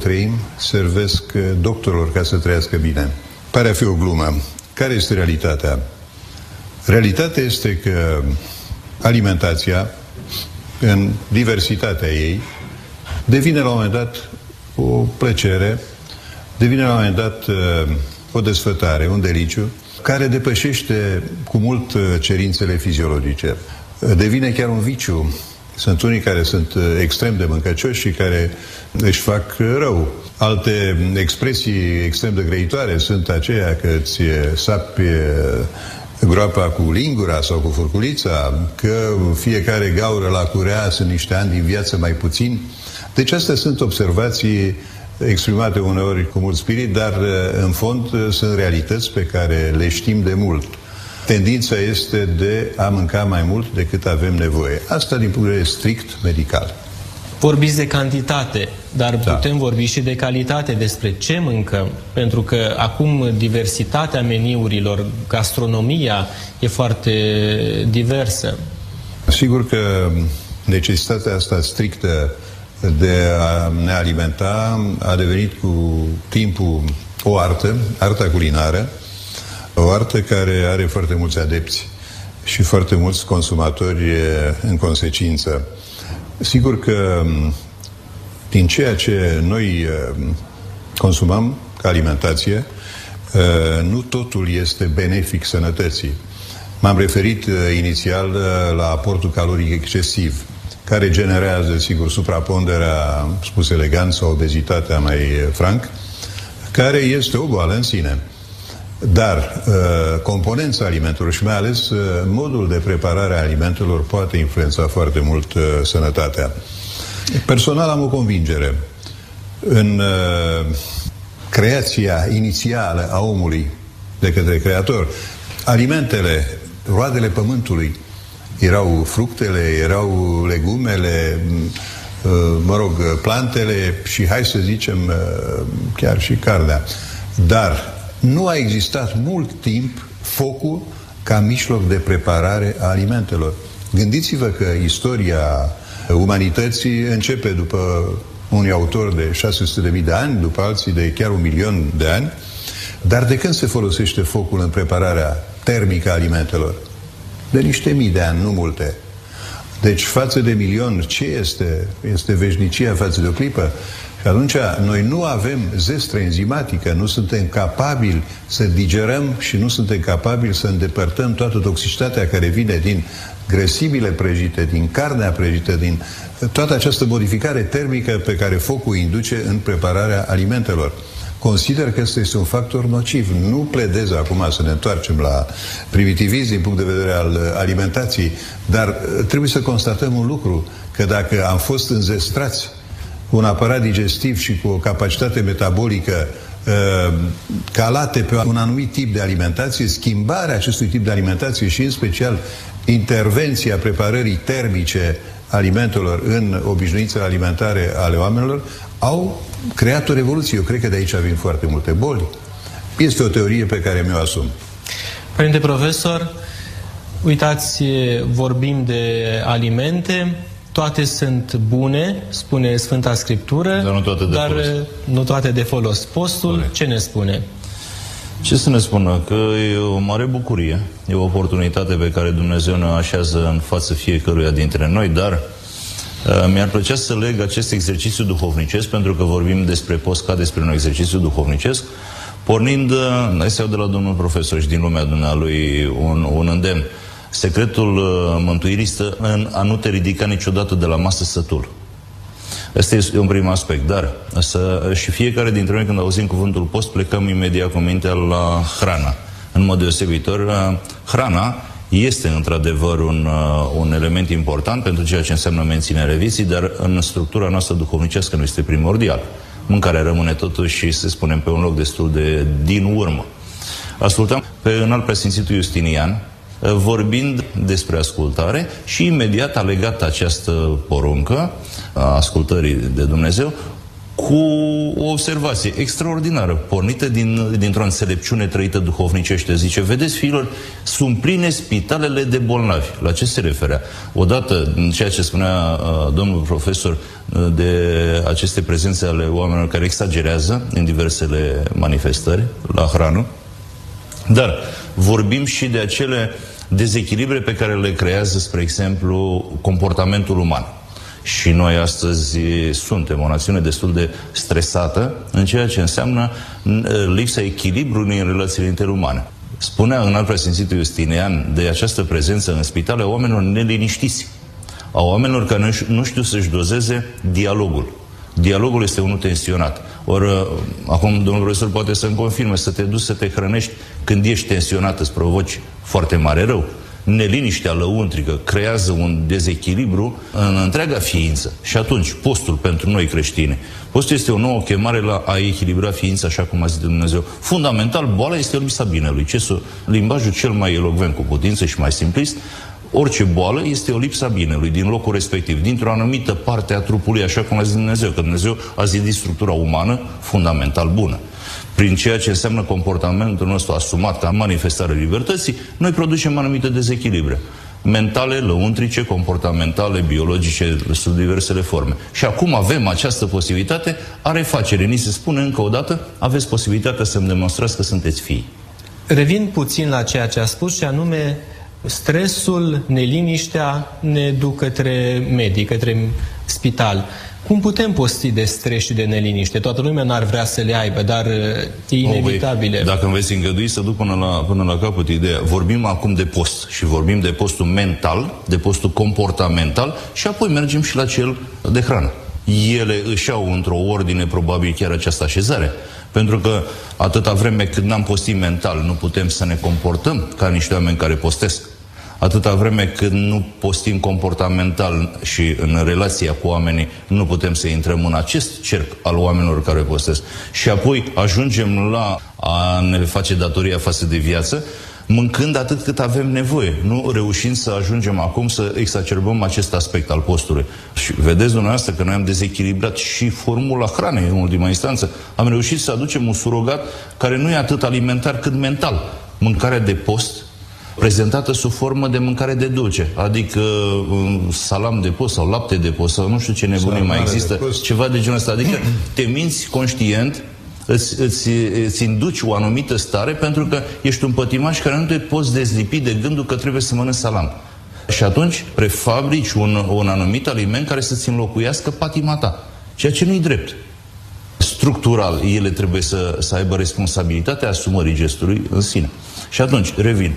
treimi servesc doctorilor ca să trăiască bine. Pare a fi o glumă. Care este realitatea? Realitatea este că alimentația, în diversitatea ei, devine la un moment dat o plăcere, devine la un moment dat uh, o desfătare, un deliciu, care depășește cu mult uh, cerințele fiziologice. Devine chiar un viciu. Sunt unii care sunt uh, extrem de mâncăcioși și care își fac rău. Alte expresii extrem de grăitoare sunt aceia că îți sapi groapa cu lingura sau cu furculița, că fiecare gaură la curea sunt niște ani din viață mai puțin. Deci astea sunt observații exprimate uneori cu mult spirit, dar în fond sunt realități pe care le știm de mult. Tendința este de a mânca mai mult decât avem nevoie. Asta din punct de vedere strict medical. Vorbiți de cantitate, dar da. putem vorbi și de calitate, despre ce mâncăm, pentru că acum diversitatea meniurilor, gastronomia e foarte diversă. Sigur că necesitatea asta strictă de a ne alimenta a devenit cu timpul o artă, arta culinară, o artă care are foarte mulți adepți și foarte mulți consumatori în consecință. Sigur că din ceea ce noi consumăm ca alimentație, nu totul este benefic sănătății. M-am referit inițial la aportul caloric excesiv, care generează, sigur, supraponderea, spus elegant, sau obezitatea mai franc, care este o boală în sine. Dar uh, componența alimentelor și mai ales uh, modul de preparare a alimentelor poate influența foarte mult uh, sănătatea. Personal am o convingere. În uh, creația inițială a omului de către Creator, alimentele, roadele pământului, erau fructele, erau legumele, uh, mă rog, plantele și hai să zicem uh, chiar și carnea. Dar nu a existat mult timp focul ca mijloc de preparare a alimentelor. Gândiți-vă că istoria umanității începe după unui autor de 600.000 de ani, după alții de chiar un milion de ani, dar de când se folosește focul în prepararea termică a alimentelor? De niște mii de ani, nu multe. Deci, față de milion, ce este? Este veșnicia față de o clipă? Și atunci noi nu avem zestră enzimatică, nu suntem capabili să digerăm și nu suntem capabili să îndepărtăm toată toxicitatea care vine din grăsimile prăjite, din carnea prăjită, din toată această modificare termică pe care focul induce în prepararea alimentelor. Consider că este un factor nociv. Nu pledez acum să ne întoarcem la primitivism din punct de vedere al alimentației, dar trebuie să constatăm un lucru, că dacă am fost înzestrați cu un aparat digestiv și cu o capacitate metabolică uh, calate pe un anumit tip de alimentație, schimbarea acestui tip de alimentație și în special intervenția preparării termice alimentelor în obișnuințele alimentare ale oamenilor au creat o revoluție. Eu cred că de aici vin foarte multe boli. Este o teorie pe care mi-o asum. Părinte profesor, uitați, vorbim de alimente, toate sunt bune, spune Sfânta Scriptură, dar nu toate de, dar folos. Nu toate de folos. Postul, Corect. ce ne spune? Ce să ne spună? Că e o mare bucurie, e o oportunitate pe care Dumnezeu ne așează în față fiecăruia dintre noi, dar uh, mi-ar plăcea să leg acest exercițiu duhovnicesc, pentru că vorbim despre post ca despre un exercițiu duhovnicesc, pornind, uh, hai să iau de la domnul profesor și din lumea dumnealui un, un îndemn. Secretul uh, mântuirii stă în a nu te ridica niciodată de la masă sătul. Asta este un prim aspect, dar să, și fiecare dintre noi când auzim cuvântul post plecăm imediat cu mintea la hrana. În mod deosebitor, uh, hrana este într-adevăr un, uh, un element important pentru ceea ce înseamnă menținerea vieții, dar în structura noastră duhovnicească nu este primordial. Mâncarea rămâne totuși, să spunem, pe un loc destul de din urmă. Ascultam pe înalt presimțitul Justinian, uh, vorbind despre ascultare și imediat a legat această poruncă a ascultării de Dumnezeu cu o observație extraordinară, pornită din, dintr-o înțelepciune trăită duhovnicește. Zice, vedeți, fiilor, sunt pline spitalele de bolnavi. La ce se referea? Odată, în ceea ce spunea uh, domnul profesor uh, de aceste prezențe ale oamenilor care exagerează în diversele manifestări la hrană, dar vorbim și de acele dezechilibre pe care le creează, spre exemplu, comportamentul uman. Și noi astăzi suntem o națiune destul de stresată în ceea ce înseamnă lipsa echilibrului în relațiile interumane. Spunea în alt preasfințitul Justinian de această prezență în spitale a oamenilor neliniștiți, a oamenilor care nu știu să-și dozeze dialogul. Dialogul este unul tensionat. Ori, uh, acum domnul profesor poate să-mi confirme, să te duci să te hrănești când ești tensionat, îți provoci foarte mare rău neliniștea lăuntrică creează un dezechilibru în întreaga ființă. Și atunci, postul pentru noi creștini, postul este o nouă chemare la a echilibra ființa, așa cum a zis Dumnezeu. Fundamental, boala este lipsa binelui. Ce să, limbajul cel mai elogvent cu putință și mai simplist, Orice boală este o lipsa binelui din locul respectiv, dintr-o anumită parte a trupului, așa cum a zis Dumnezeu, că Dumnezeu a zidit structura umană fundamental bună prin ceea ce înseamnă comportamentul nostru asumat ca manifestare libertății, noi producem anumite dezechilibre mentale, lăuntrice, comportamentale, biologice, sub diversele forme. Și acum avem această posibilitate a refacere. Ni se spune încă o dată, aveți posibilitatea să-mi demonstrați că sunteți fii. Revin puțin la ceea ce a spus și anume stresul, neliniștea ne duc către medic, către spital. Cum putem posti de stres și de neliniște? Toată lumea n-ar vrea să le aibă, dar e inevitabile. Oh, dacă îmi veți îngădui să duc până la, până la capăt ideea, vorbim acum de post și vorbim de postul mental, de postul comportamental și apoi mergem și la cel de hrană. Ele își au într-o ordine probabil chiar această așezare. Pentru că atâta vreme cât n-am postit mental, nu putem să ne comportăm ca niște oameni care postesc atâta vreme cât nu postim comportamental și în relația cu oamenii, nu putem să intrăm în acest cerc al oamenilor care postesc. Și apoi ajungem la a ne face datoria față de viață, mâncând atât cât avem nevoie, nu reușind să ajungem acum să exacerbăm acest aspect al postului. Și vedeți dumneavoastră că noi am dezechilibrat și formula hranei în ultima instanță. Am reușit să aducem un surogat care nu e atât alimentar cât mental. Mâncarea de post prezentată sub formă de mâncare de dulce, adică um, salam de post sau lapte de post sau nu știu ce nebunie mai există, de ceva de genul ăsta. Adică te minți conștient îți, îți, îți induci o anumită stare pentru că ești un pătimaș care nu te poți dezlipi de gândul că trebuie să mănânci salam. Și atunci prefabrici un, un anumit aliment care să-ți înlocuiască patima ta. Ceea ce nu-i drept. Structural, ele trebuie să, să aibă responsabilitatea asumării gestului în sine. Și atunci, revin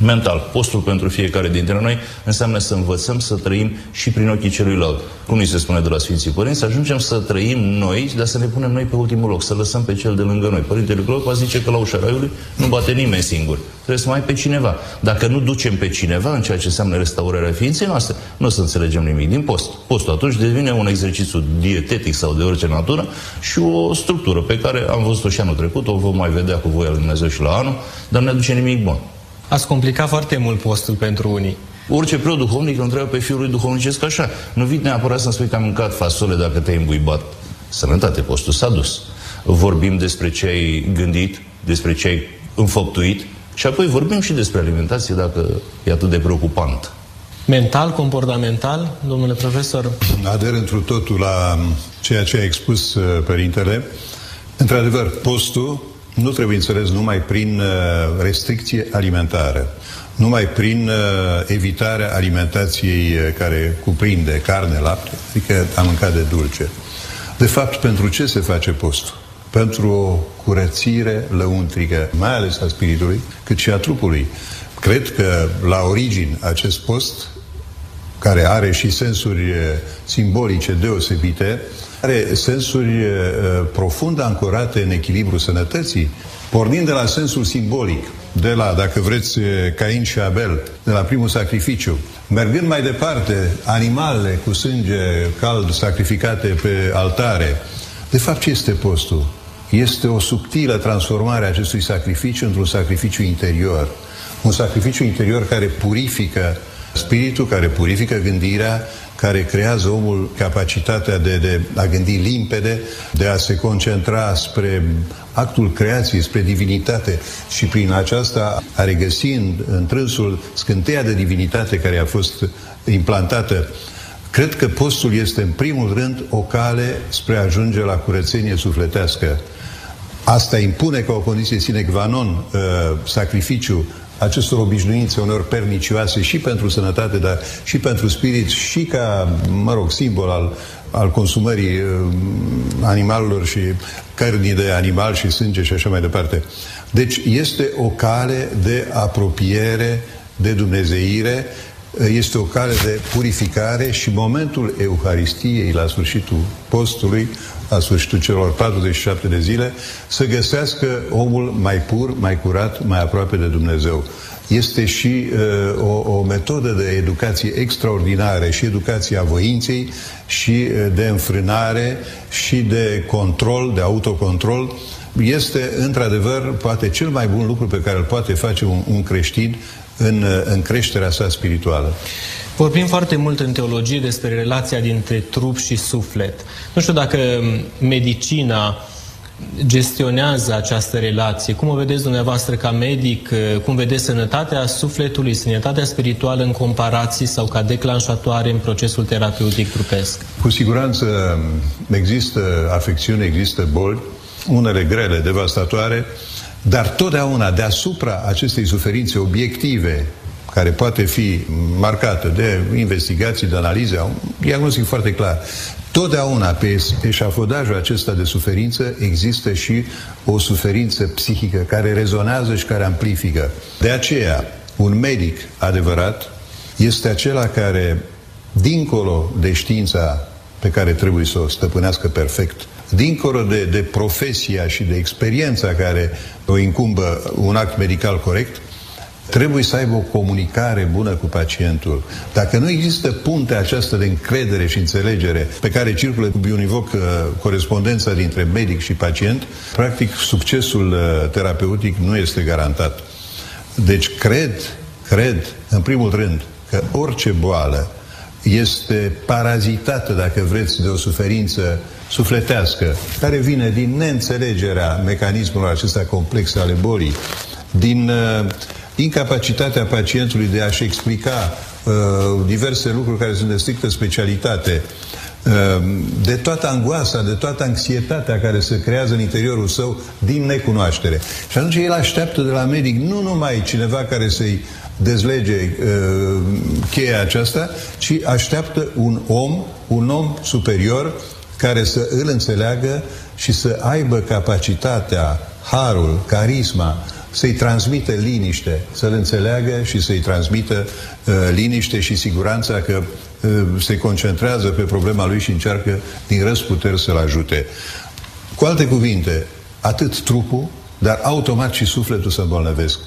mental. Postul pentru fiecare dintre noi înseamnă să învățăm să trăim și prin ochii celuilalt. Cum ni se spune de la Sfinții Părinți, să ajungem să trăim noi, dar să ne punem noi pe ultimul loc, să lăsăm pe cel de lângă noi. Părintele Clopa zice că la ușa raiului nu bate nimeni singur. Trebuie să mai ai pe cineva. Dacă nu ducem pe cineva în ceea ce înseamnă restaurarea ființei noastre, nu o să înțelegem nimic din post. Postul atunci devine un exercițiu dietetic sau de orice natură și o structură pe care am văzut-o și anul trecut, o vom mai vedea cu voia lui Dumnezeu și la anul, dar nu ne aduce nimic bun. Ați complicat foarte mult postul pentru unii. Orice preot duhovnic îl întreabă pe fiul lui duhovnicesc așa. Nu vii neapărat să-mi spui că am mâncat fasole dacă te-ai îmbuibat. Sănătate, postul s-a dus. Vorbim despre ce ai gândit, despre ce ai înfăptuit și apoi vorbim și despre alimentație dacă e atât de preocupant. Mental, comportamental, domnule profesor? Ader întru totul la ceea ce a expus uh, părintele. Într-adevăr, postul nu trebuie înțeles numai prin uh, restricție alimentară, numai prin uh, evitarea alimentației uh, care cuprinde carne, lapte, adică a mâncat de dulce. De fapt, pentru ce se face postul? Pentru o curățire lăuntrică, mai ales a spiritului, cât și a trupului. Cred că la origine acest post, care are și sensuri simbolice deosebite, are sensuri uh, profund ancorate în echilibru sănătății, pornind de la sensul simbolic, de la, dacă vreți, Cain și Abel, de la primul sacrificiu, mergând mai departe, animalele cu sânge cald sacrificate pe altare. De fapt, ce este postul? Este o subtilă transformare a acestui sacrificiu într-un sacrificiu interior. Un sacrificiu interior care purifică spiritul care purifică gândirea, care creează omul capacitatea de, de a gândi limpede, de a se concentra spre actul creației, spre divinitate și prin aceasta a regăsi în, în trânsul scânteia de divinitate care a fost implantată. Cred că postul este în primul rând o cale spre a ajunge la curățenie sufletească. Asta impune ca o condiție sine qua non uh, sacrificiu acestor obișnuințe uneori pernicioase și pentru sănătate, dar și pentru spirit și ca, mă rog, simbol al, al consumării uh, animalelor și cărnii de animal și sânge și așa mai departe. Deci este o cale de apropiere de dumnezeire, este o cale de purificare și momentul Euharistiei la sfârșitul postului la sfârșitul celor 47 de zile, să găsească omul mai pur, mai curat, mai aproape de Dumnezeu. Este și uh, o, o metodă de educație extraordinară și educația voinței și uh, de înfrânare și de control, de autocontrol. Este, într-adevăr, poate cel mai bun lucru pe care îl poate face un, un creștin în, uh, în creșterea sa spirituală. Vorbim foarte mult în teologie despre relația dintre trup și suflet. Nu știu dacă medicina gestionează această relație. Cum o vedeți dumneavoastră ca medic? Cum vedeți sănătatea sufletului, sănătatea spirituală în comparații sau ca declanșatoare în procesul terapeutic trupesc? Cu siguranță există afecțiuni, există boli, unele grele, devastatoare, dar totdeauna deasupra acestei suferințe obiective care poate fi marcată de investigații, de analize, un diagnostic foarte clar. Totdeauna pe eșafodajul acesta de suferință există și o suferință psihică care rezonează și care amplifică. De aceea, un medic adevărat este acela care, dincolo de știința pe care trebuie să o stăpânească perfect, dincolo de, de profesia și de experiența care o incumbă un act medical corect, trebuie să aibă o comunicare bună cu pacientul. Dacă nu există puntea aceasta de încredere și înțelegere pe care circulă cu bionivoc uh, corespondența dintre medic și pacient, practic succesul uh, terapeutic nu este garantat. Deci cred, cred, în primul rând, că orice boală este parazitată, dacă vreți, de o suferință sufletească, care vine din neînțelegerea mecanismelor acestea complexe ale bolii, din uh, incapacitatea pacientului de a-și explica uh, diverse lucruri care sunt de strictă specialitate, uh, de toată angoasa, de toată anxietatea care se creează în interiorul său din necunoaștere. Și atunci el așteaptă de la medic nu numai cineva care să-i dezlege uh, cheia aceasta, ci așteaptă un om, un om superior care să îl înțeleagă și să aibă capacitatea, harul, carisma, să-i transmită liniște, să-l înțeleagă și să-i transmită uh, liniște și siguranța că uh, se concentrează pe problema lui și încearcă din răsputeri să-l ajute. Cu alte cuvinte, atât trupul, dar automat și sufletul se îmbolnăvesc.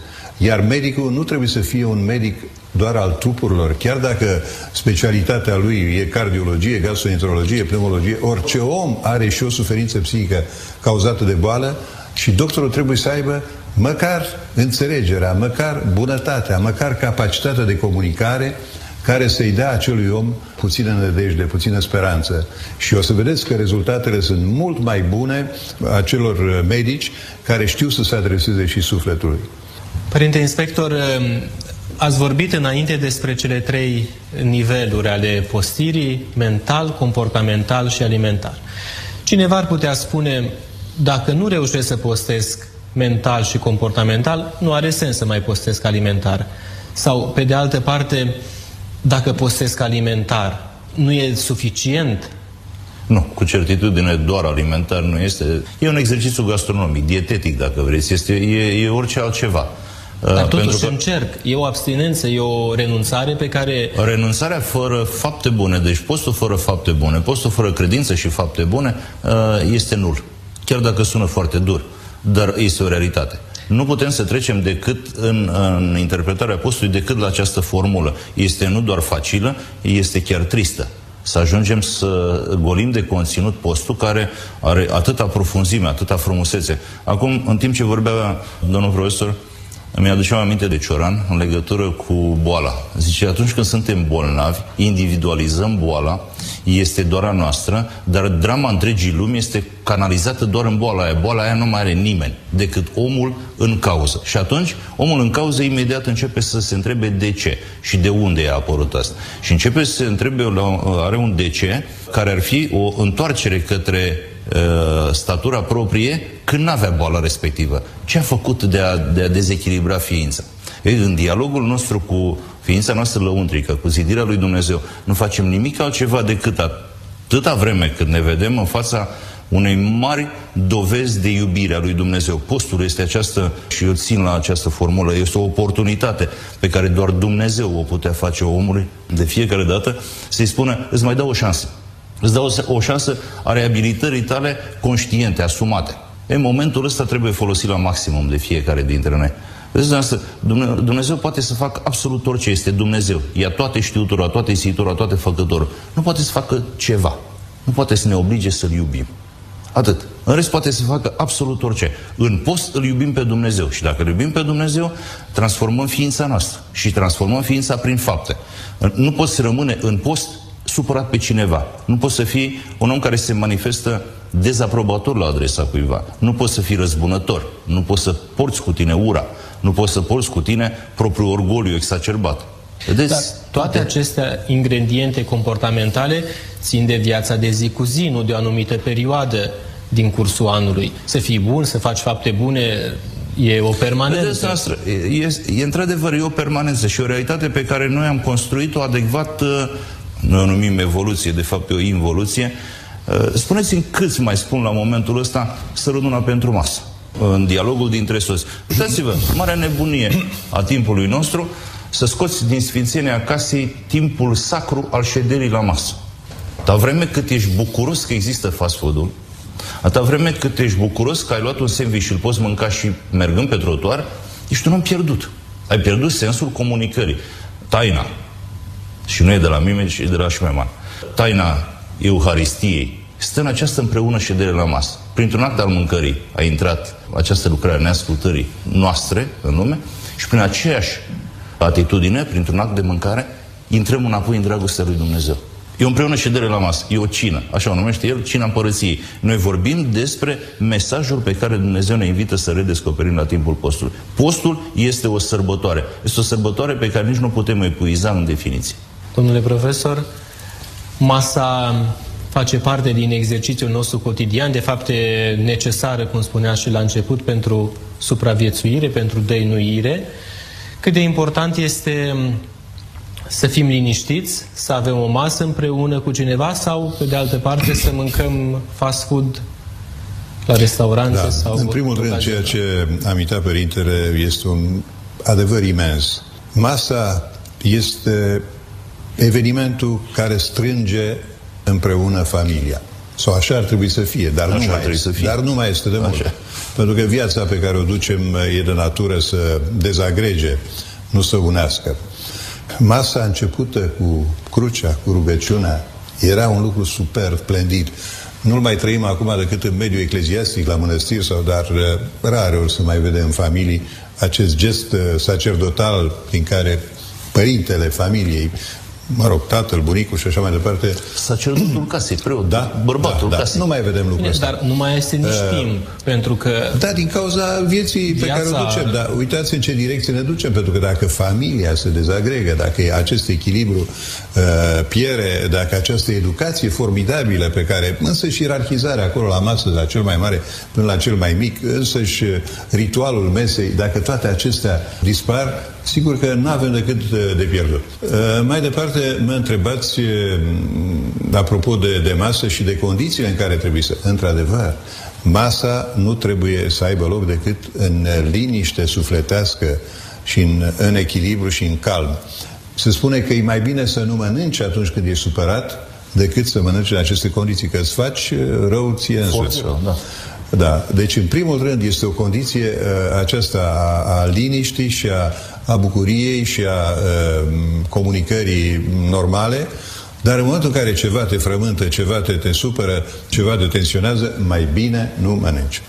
Iar medicul nu trebuie să fie un medic doar al trupurilor, chiar dacă specialitatea lui e cardiologie, gastroenterologie, pneumologie, orice om are și o suferință psihică cauzată de boală și doctorul trebuie să aibă măcar înțelegerea, măcar bunătatea, măcar capacitatea de comunicare care să-i dea acelui om puțină nădejde, puțină speranță. Și o să vedeți că rezultatele sunt mult mai bune a celor medici care știu să se adreseze și sufletului. Părinte inspector, ați vorbit înainte despre cele trei niveluri ale postirii, mental, comportamental și alimentar. Cineva ar putea spune, dacă nu reușesc să postesc mental și comportamental, nu are sens să mai postesc alimentar. Sau, pe de altă parte, dacă postesc alimentar, nu e suficient? Nu, cu certitudine doar alimentar nu este. E un exercițiu gastronomic, dietetic, dacă vreți. Este, e, e orice altceva. Dar uh, totuși că... încerc. E o abstinență, e o renunțare pe care... Renunțarea fără fapte bune, deci postul fără fapte bune, postul fără credință și fapte bune, uh, este nul. Chiar dacă sună foarte dur dar este o realitate. Nu putem să trecem decât în, în interpretarea postului decât la această formulă. Este nu doar facilă, este chiar tristă. Să ajungem să golim de conținut postul care are atâta profunzime, atâta frumusețe. Acum, în timp ce vorbea domnul profesor, îmi aduceam aminte de Cioran în legătură cu boala. Zice, atunci când suntem bolnavi, individualizăm boala, este doar a noastră, dar drama întregii lumi este canalizată doar în boala aia. Boala aia nu mai are nimeni decât omul în cauză. Și atunci, omul în cauză imediat începe să se întrebe de ce și de unde a apărut asta. Și începe să se întrebe, are un de ce, care ar fi o întoarcere către uh, statura proprie când n-avea boala respectivă. Ce a făcut de a, de a dezechilibra ființa? Ei, în dialogul nostru cu ființa noastră lăuntrică, cu zidirea lui Dumnezeu, nu facem nimic altceva decât atâta vreme când ne vedem în fața unei mari dovezi de iubire a lui Dumnezeu. Postul este această, și eu țin la această formulă, este o oportunitate pe care doar Dumnezeu o putea face omului de fiecare dată, să-i spună, îți mai dau o șansă. Îți dau o, o șansă a reabilitării tale conștiente, asumate. În momentul ăsta trebuie folosit la maximum de fiecare dintre noi. Vedeți, Dumnezeu poate să facă absolut orice este Dumnezeu. Ia toate știutura, toate isitura, toate făcătorul. Nu poate să facă ceva. Nu poate să ne oblige să-L iubim. Atât. În rest poate să facă absolut orice. În post îl iubim pe Dumnezeu. Și dacă îl iubim pe Dumnezeu, transformăm ființa noastră. Și transformăm ființa prin fapte. Nu poți să rămâne în post supărat pe cineva. Nu poți să fii un om care se manifestă dezaprobator la adresa cuiva. Nu poți să fii răzbunător. Nu poți să porți cu tine ura. Nu poți să porți cu tine propriul orgoliu exacerbat. Vedeți? Dar toate aceste ingrediente comportamentale țin de viața de zi cu zi, nu de o anumită perioadă din cursul anului. Să fii bun, să faci fapte bune, e o permanență. Vedeți, noastră, e, e într-adevăr e o permanență și o realitate pe care noi am construit-o adecvat, uh, noi o numim evoluție, de fapt e o involuție. Uh, spuneți-mi câți mai spun la momentul ăsta să răduna pentru masă în dialogul dintre soți. Uitați-vă, marea nebunie a timpului nostru să scoți din sfințenia casei timpul sacru al șederii la masă. Dar vreme cât ești bucuros că există fast food-ul, atâta vreme cât ești bucuros că ai luat un sandwich și îl poți mânca și mergând pe trotuar, ești un om pierdut. Ai pierdut sensul comunicării. Taina, și nu e de la mine, ci e de la Șmeman, taina Euharistiei stă în această împreună ședere la masă. Printr-un act al mâncării a intrat această lucrare a neascultării noastre în lume și prin aceeași atitudine, printr-un act de mâncare, intrăm înapoi în dragostea lui Dumnezeu. E o împreună ședere la masă, e o cină, așa o numește el, cina împărăției. Noi vorbim despre mesajul pe care Dumnezeu ne invită să redescoperim la timpul postului. Postul este o sărbătoare. Este o sărbătoare pe care nici nu putem epuiza în definiție. Domnule profesor, masa face parte din exercițiul nostru cotidian, de fapt e necesară, cum spunea și la început, pentru supraviețuire, pentru dăinuire. Cât de important este să fim liniștiți, să avem o masă împreună cu cineva sau, pe de altă parte, să mâncăm fast food la restaurante da. sau... În primul rând, ceea ce amintea Părintele este un adevăr imens. Masa este evenimentul care strânge împreună familia. Sau așa ar trebui să fie, dar, nu mai, este, să fie. dar nu mai este de mult. Așa. Pentru că viața pe care o ducem e de natură să dezagrege, nu să unească. Masa începută cu crucea, cu rugăciunea, era un lucru super, splendid. Nu-l mai trăim acum decât în mediul ecleziastic, la mănăstiri sau, dar uh, rare ori să mai vedem în familii acest gest uh, sacerdotal prin care părintele familiei mă rog, tatăl, bunicul și așa mai departe. Sacerdotul casei, preot, da? bărbatul da, da. casei. Nu mai vedem lucrul ăsta. Dar nu mai este nici uh, timp, pentru că... Da, din cauza vieții viața... pe care o ducem. Dar uitați în ce direcție ne ducem, pentru că dacă familia se dezagregă, dacă acest echilibru uh, piere, dacă această educație formidabilă pe care, însă și ierarhizarea acolo la masă, de la cel mai mare până la cel mai mic, însă și ritualul mesei, dacă toate acestea dispar, sigur că nu avem decât de pierdut. Uh, mai departe, mă întrebați uh, apropo de, de masă și de condițiile în care trebuie să... Într-adevăr, masa nu trebuie să aibă loc decât în liniște sufletească și în, în echilibru și în calm. Se spune că e mai bine să nu mănânci atunci când ești supărat decât să mănânci în aceste condiții, că îți faci uh, rău ție însuți. Da. Da. Deci, în primul rând, este o condiție uh, aceasta a, a liniștii și a, a bucuriei și a uh, comunicării normale, dar în momentul în care ceva te frământă, ceva te, te supără, ceva te tensionează, mai bine nu mănânci.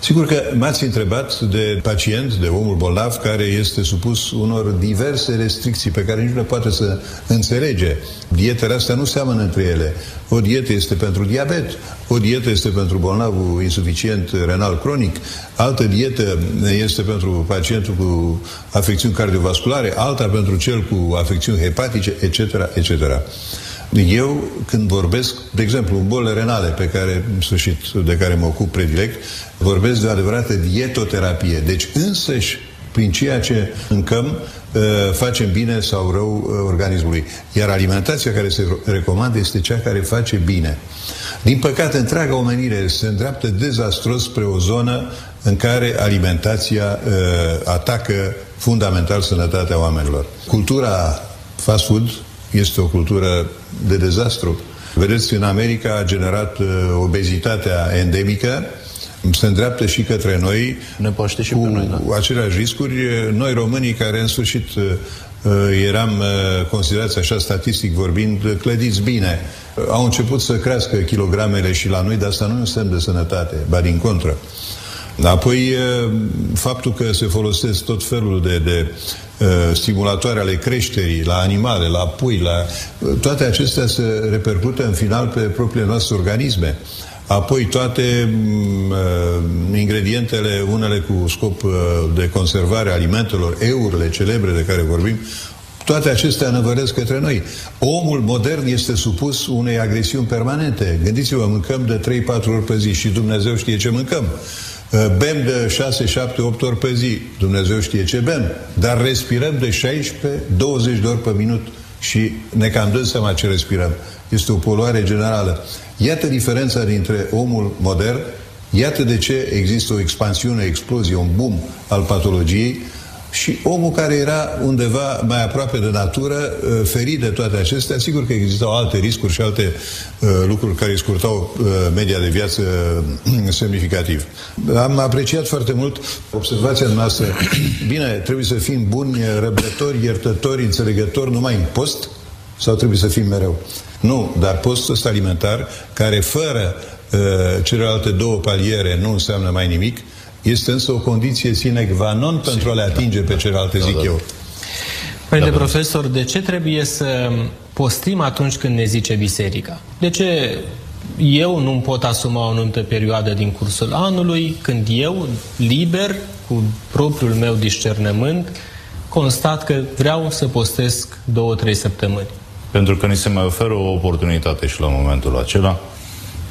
Sigur că m-ați întrebat de pacient, de omul bolnav, care este supus unor diverse restricții pe care nici nu le poate să înțelege. Dietele astea nu seamănă între ele. O dietă este pentru diabet, o dietă este pentru bolnavul insuficient renal cronic, altă dietă este pentru pacientul cu afecțiuni cardiovasculare, alta pentru cel cu afecțiuni hepatice, etc., etc. Eu, când vorbesc, de exemplu, în bolile renale pe care, în sfârșit, de care mă ocup predilect, vorbesc de o adevărată dietoterapie. Deci, însăși, prin ceea ce mâncăm, ă, facem bine sau rău ă, organismului. Iar alimentația care se recomandă este cea care face bine. Din păcate, întreaga omenire se îndreaptă dezastros spre o zonă în care alimentația uh, atacă fundamental sănătatea oamenilor. Cultura fast food este o cultură de dezastru. Vedeți, în America a generat uh, obezitatea endemică, se îndreaptă și către noi ne paște și cu pe noi, da. aceleași riscuri. Noi românii care în sfârșit uh, eram uh, considerați așa statistic vorbind, clădiți bine. Au început să crească kilogramele și la noi, dar asta nu e un semn de sănătate, ba din contră. Apoi, faptul că se folosesc tot felul de, de uh, stimulatoare ale creșterii la animale, la pui, la... toate acestea se repercută în final pe propriile noastre organisme. Apoi toate uh, ingredientele, unele cu scop uh, de conservare a alimentelor, eurile celebre de care vorbim, toate acestea năvăresc către noi. Omul modern este supus unei agresiuni permanente. Gândiți-vă, mâncăm de 3-4 ori pe zi și Dumnezeu știe ce mâncăm. Uh, bem de 6, 7, 8 ori pe zi, Dumnezeu știe ce bem, dar respirăm de 16, 20 de ori pe minut și ne cam dăm seama ce respirăm. Este o poluare generală. Iată diferența dintre omul modern, iată de ce există o expansiune, o explozie, un boom al patologiei și omul care era undeva mai aproape de natură, uh, ferit de toate acestea, sigur că existau alte riscuri și alte uh, lucruri care îi scurtau uh, media de viață uh, semnificativ. Am apreciat foarte mult observația noastră. Bine, trebuie să fim buni, răbdători, iertători, înțelegători numai în post sau trebuie să fim mereu? Nu, dar postul ăsta alimentar, care fără uh, celelalte două paliere nu înseamnă mai nimic, este însă o condiție sine qua non pentru a le atinge pe celelalte, zic eu. Părinte da, profesor, de ce trebuie să postim atunci când ne zice biserica? De ce eu nu pot asuma o anumită perioadă din cursul anului, când eu, liber, cu propriul meu discernământ, constat că vreau să postesc două, trei săptămâni? Pentru că ni se mai oferă o oportunitate și la momentul acela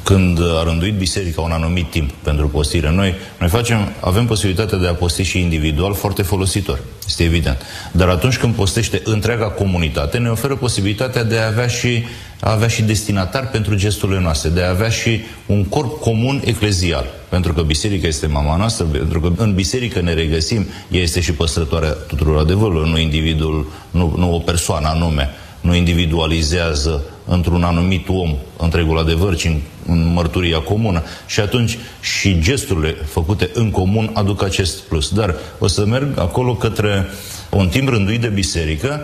când a rânduit biserica un anumit timp pentru postire, noi, noi facem, avem posibilitatea de a posti și individual foarte folositor, este evident. Dar atunci când postește întreaga comunitate, ne oferă posibilitatea de a avea și, a avea și destinatar pentru gesturile noastre, de a avea și un corp comun eclezial. Pentru că biserica este mama noastră, pentru că în biserică ne regăsim, ea este și păstrătoarea tuturor adevărului, nu individul, nu, nu o persoană anume nu individualizează într-un anumit om întregul adevăr, ci în, în mărturia comună. Și atunci și gesturile făcute în comun aduc acest plus. Dar o să merg acolo către un timp rânduit de biserică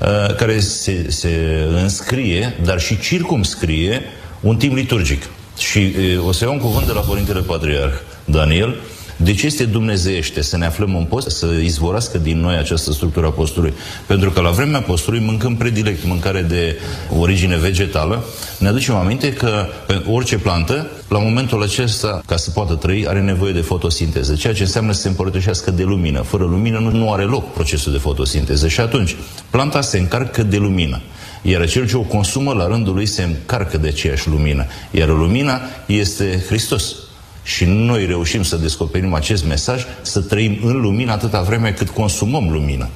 uh, care se, se înscrie, dar și circumscrie un timp liturgic. Și uh, o să iau un cuvânt de la Părintele Patriarh Daniel, de ce este dumnezeiește să ne aflăm în post, să izvorască din noi această structură a postului? Pentru că la vremea postului mâncăm predilect mâncare de origine vegetală. Ne aducem aminte că orice plantă, la momentul acesta, ca să poată trăi, are nevoie de fotosinteză, ceea ce înseamnă să se împărăteșească de lumină. Fără lumină nu, nu are loc procesul de fotosinteză și atunci planta se încarcă de lumină. Iar cel ce o consumă la rândul lui se încarcă de aceeași lumină. Iar lumina este Hristos. Și noi reușim să descoperim acest mesaj, să trăim în lumină atâta vreme cât consumăm lumină.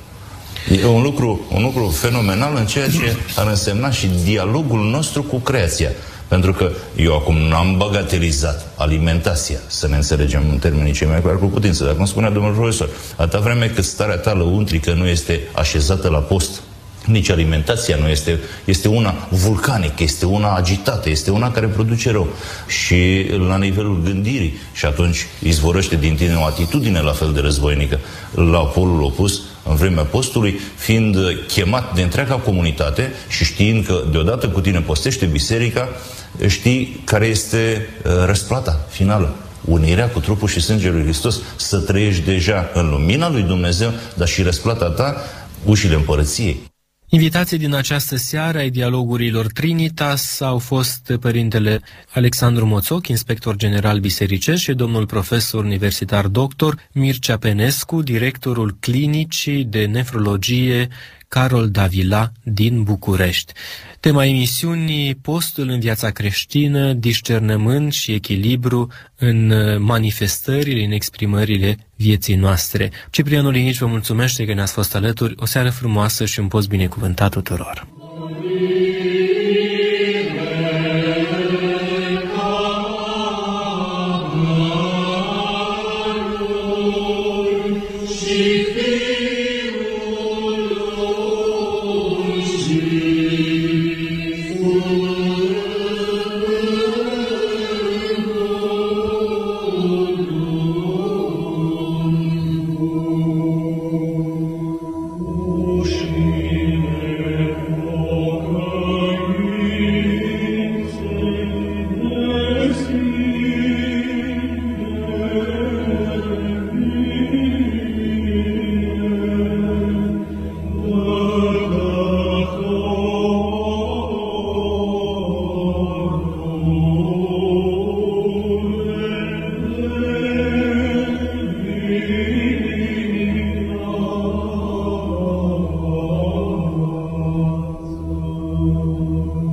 E un lucru, un lucru fenomenal în ceea ce ar însemna și dialogul nostru cu creația. Pentru că eu acum nu am bagatelizat alimentația, să ne înțelegem în termenii cei mai clar cu putință. Dar cum spunea domnul profesor, atâta vreme cât starea ta lăuntrică nu este așezată la post, nici alimentația nu este, este una vulcanică, este una agitată, este una care produce rău. Și la nivelul gândirii. Și atunci izvorăște din tine o atitudine la fel de războinică. La polul opus, în vremea postului, fiind chemat de întreaga comunitate și știind că deodată cu tine postește biserica, știi care este uh, răsplata finală unirea cu trupul și sângele lui Hristos, să trăiești deja în lumina lui Dumnezeu, dar și răsplata ta, ușile împărăției. Invitații din această seară ai dialogurilor Trinitas au fost părintele Alexandru Moțoc, inspector general bisericesc și domnul profesor universitar doctor Mircea Penescu, directorul clinicii de nefrologie Carol Davila din București. Tema emisiunii Postul în viața creștină, discernământ și echilibru în manifestările, în exprimările vieții noastre. Ciprianul Linici vă mulțumește că ne-ați fost alături. O seară frumoasă și un post binecuvântat tuturor. Amin.